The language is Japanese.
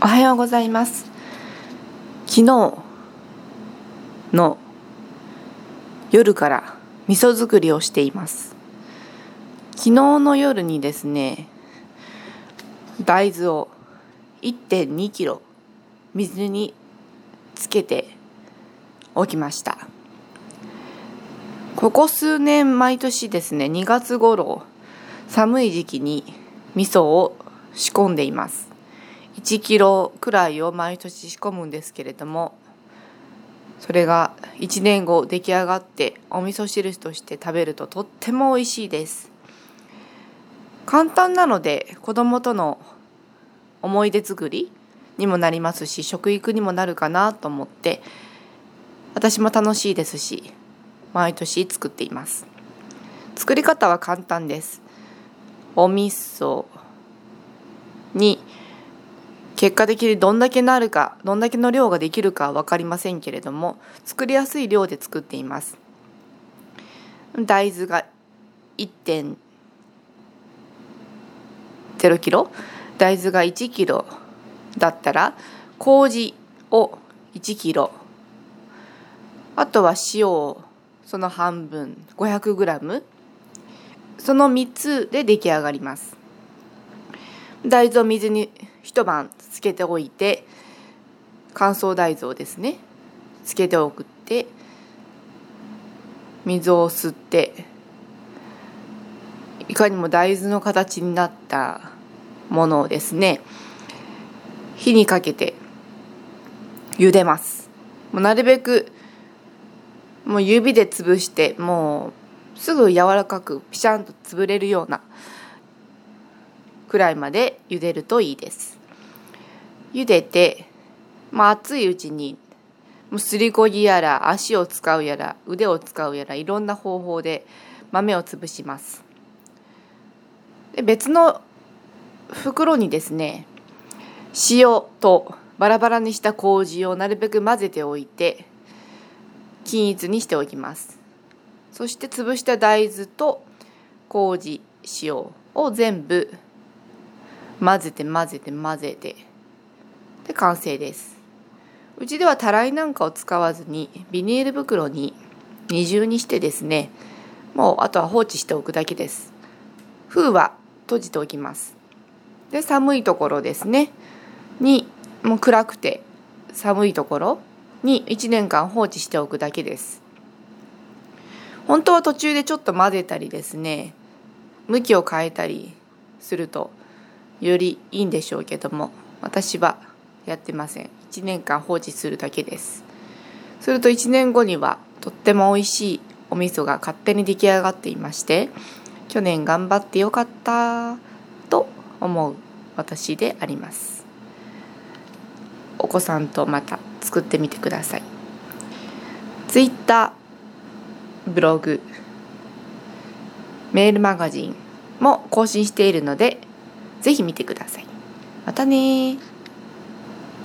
おはようございます。昨日の夜から味噌作りをしています。昨日の夜にですね大豆を1.2キロ水につけておきました。ここ数年毎年ですね2月頃寒い時期に味噌を仕込んでいます。1キロくらいを毎年仕込むんですけれどもそれが1年後出来上がってお味噌汁として食べるととっても美味しいです。簡単なので子供との思い出作りにもなりますし食育にもなるかなと思って私も楽しいですし毎年作っています。作り方は簡単です。お味噌に結果的にどんだけなるかどんだけの量ができるかは分かりませんけれども作りやすい量で作っています。大豆が1.0キロ大豆が1キロだったら麹を1キロあとは塩をその半分 500g その3つで出来上がります。大豆を水に一晩つけておいて乾燥大豆をですね。つけておくって水を吸っていかにも大豆の形になったものをですね。火にかけて茹でます。もうなるべくもう指で潰してもうすぐ柔らかくピシャンと潰れるようなくらいまで茹でるといいです。茹でて、まあ、熱いうちにもうすりこぎやら足を使うやら腕を使うやらいろんな方法で豆を潰します。で別の袋にですね塩とバラバラにした麹をなるべく混ぜておいて均一にしておきます。そして潰した大豆と麹塩を全部混ぜて混ぜて混ぜてで完成です。うちではたらいなんかを使わずにビニール袋に二重にしてですねもうあとは放置しておくだけです。封は閉じておきます。で寒いところですねにもう暗くて寒いところに1年間放置しておくだけです。本当は途中でちょっと混ぜたりですね向きを変えたりするとよりいいんでしょうけども私はやってません。1年間放置するだけです。すると1年後にはとっても美味しいお味噌が勝手に出来上がっていまして去年頑張ってよかったと思う私であります。お子さんとまた作ってみてください。Twitter ブログメールマガジンも更新しているのでぜひ見てください。またね